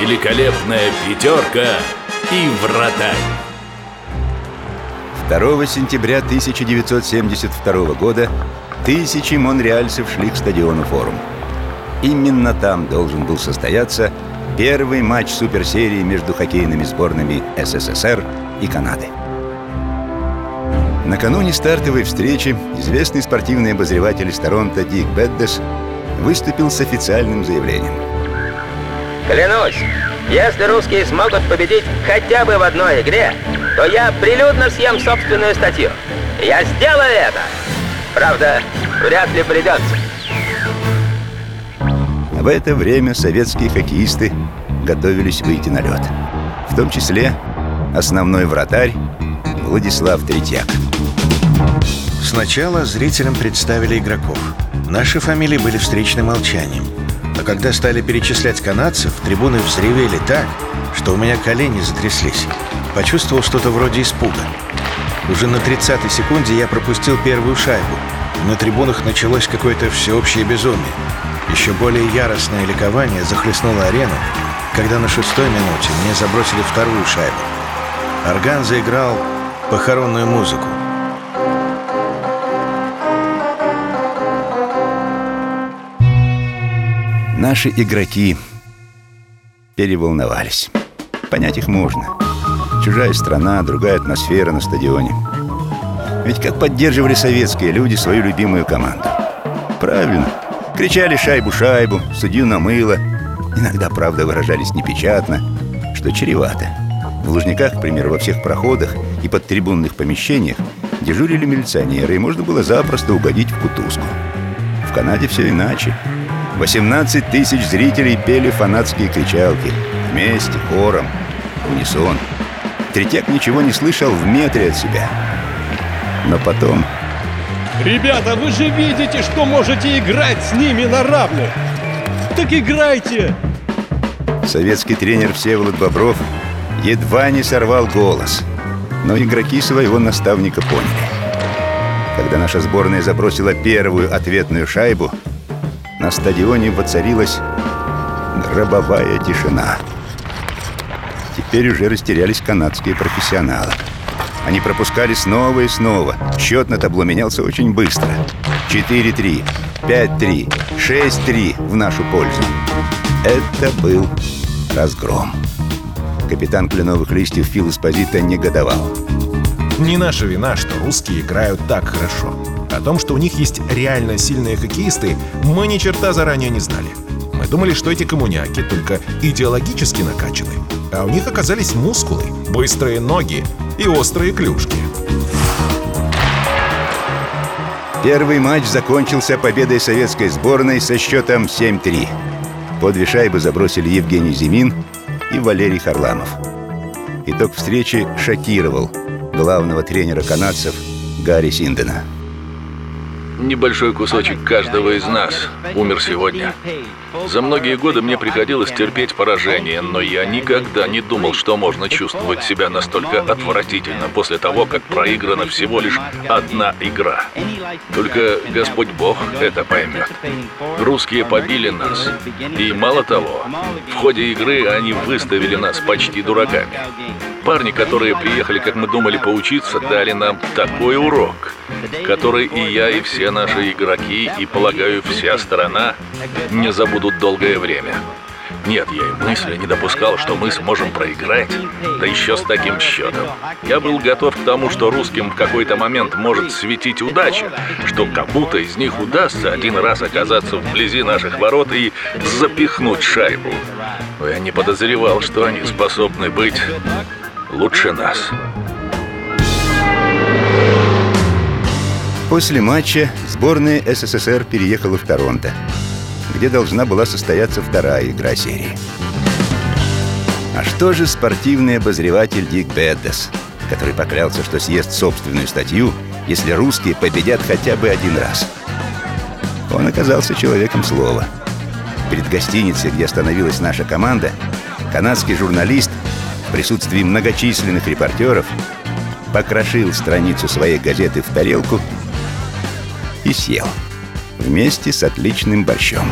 великолепная пятерка и вратарь. 2 сентября 1972 года тысячи монреальцев шли к стадиону «Форум». Именно там должен был состояться первый матч суперсерии между хоккейными сборными СССР и Канады. Накануне стартовой встречи известный спортивный обозреватель из Торонто Дик Беддес выступил с официальным заявлением. Клянусь, если русские смогут победить хотя бы в одной игре, то я прилюдно съем собственную статью. Я сделаю это! Правда, вряд ли придется. В это время советские хоккеисты готовились выйти на лед. В том числе основной вратарь Владислав Третьяк. Сначала зрителям представили игроков. Наши фамилии были встречным молчанием. А когда стали перечислять канадцев, трибуны взревели так, что у меня колени затряслись. Почувствовал что-то вроде испуга. Уже на 30-й секунде я пропустил первую шайбу. На трибунах началось какое-то всеобщее безумие. Еще более яростное ликование захлестнуло арену, когда на шестой минуте мне забросили вторую шайбу. Орган заиграл похоронную музыку. Наши игроки переволновались. Понять их можно. Чужая страна, другая атмосфера на стадионе. Ведь как поддерживали советские люди свою любимую команду? Правильно. Кричали шайбу-шайбу, судью намыло. Иногда, правда, выражались непечатно, что чревато. В Лужниках, к примеру, во всех проходах и под трибунных помещениях дежурили милиционеры, и можно было запросто угодить в кутузку. В Канаде все иначе. 18 тысяч зрителей пели фанатские кричалки. Вместе, хором, унисон. Третьяк ничего не слышал в метре от себя. Но потом... Ребята, вы же видите, что можете играть с ними на равных! Так играйте! Советский тренер Всеволод Бобров едва не сорвал голос. Но игроки своего наставника поняли. Когда наша сборная забросила первую ответную шайбу, на стадионе воцарилась гробовая тишина. Теперь уже растерялись канадские профессионалы. Они пропускали снова и снова. Счет на табло менялся очень быстро. 4-3, 5-3, 6-3 в нашу пользу. Это был разгром. Капитан кленовых листьев Фил Эспозита негодовал. Не наша вина, что русские играют так хорошо. О том, что у них есть реально сильные хоккеисты, мы ни черта заранее не знали. Мы думали, что эти коммуняки только идеологически накачаны. А у них оказались мускулы, быстрые ноги и острые клюшки. Первый матч закончился победой советской сборной со счетом 7-3. По две шайбы забросили Евгений Зимин и Валерий Харламов. Итог встречи шокировал главного тренера канадцев Гарри Синдена. Небольшой кусочек каждого из нас умер сегодня. За многие годы мне приходилось терпеть поражение, но я никогда не думал, что можно чувствовать себя настолько отвратительно после того, как проиграна всего лишь одна игра. Только Господь Бог это поймет. Русские побили нас. И мало того, в ходе игры они выставили нас почти дураками. Парни, которые приехали, как мы думали, поучиться, дали нам такой урок, который и я, и все наши игроки, и, полагаю, вся сторона не забудут долгое время. Нет, я и мысли не допускал, что мы сможем проиграть, да еще с таким счетом. Я был готов к тому, что русским в какой-то момент может светить удача, что кому-то из них удастся один раз оказаться вблизи наших ворот и запихнуть шайбу. Но я не подозревал, что они способны быть лучше нас. После матча сборная СССР переехала в Торонто, где должна была состояться вторая игра серии. А что же спортивный обозреватель Дик Беддес, который поклялся, что съест собственную статью, если русские победят хотя бы один раз? Он оказался человеком слова. Перед гостиницей, где остановилась наша команда, канадский журналист в присутствии многочисленных репортеров покрошил страницу своей газеты в тарелку и съел вместе с отличным борщом.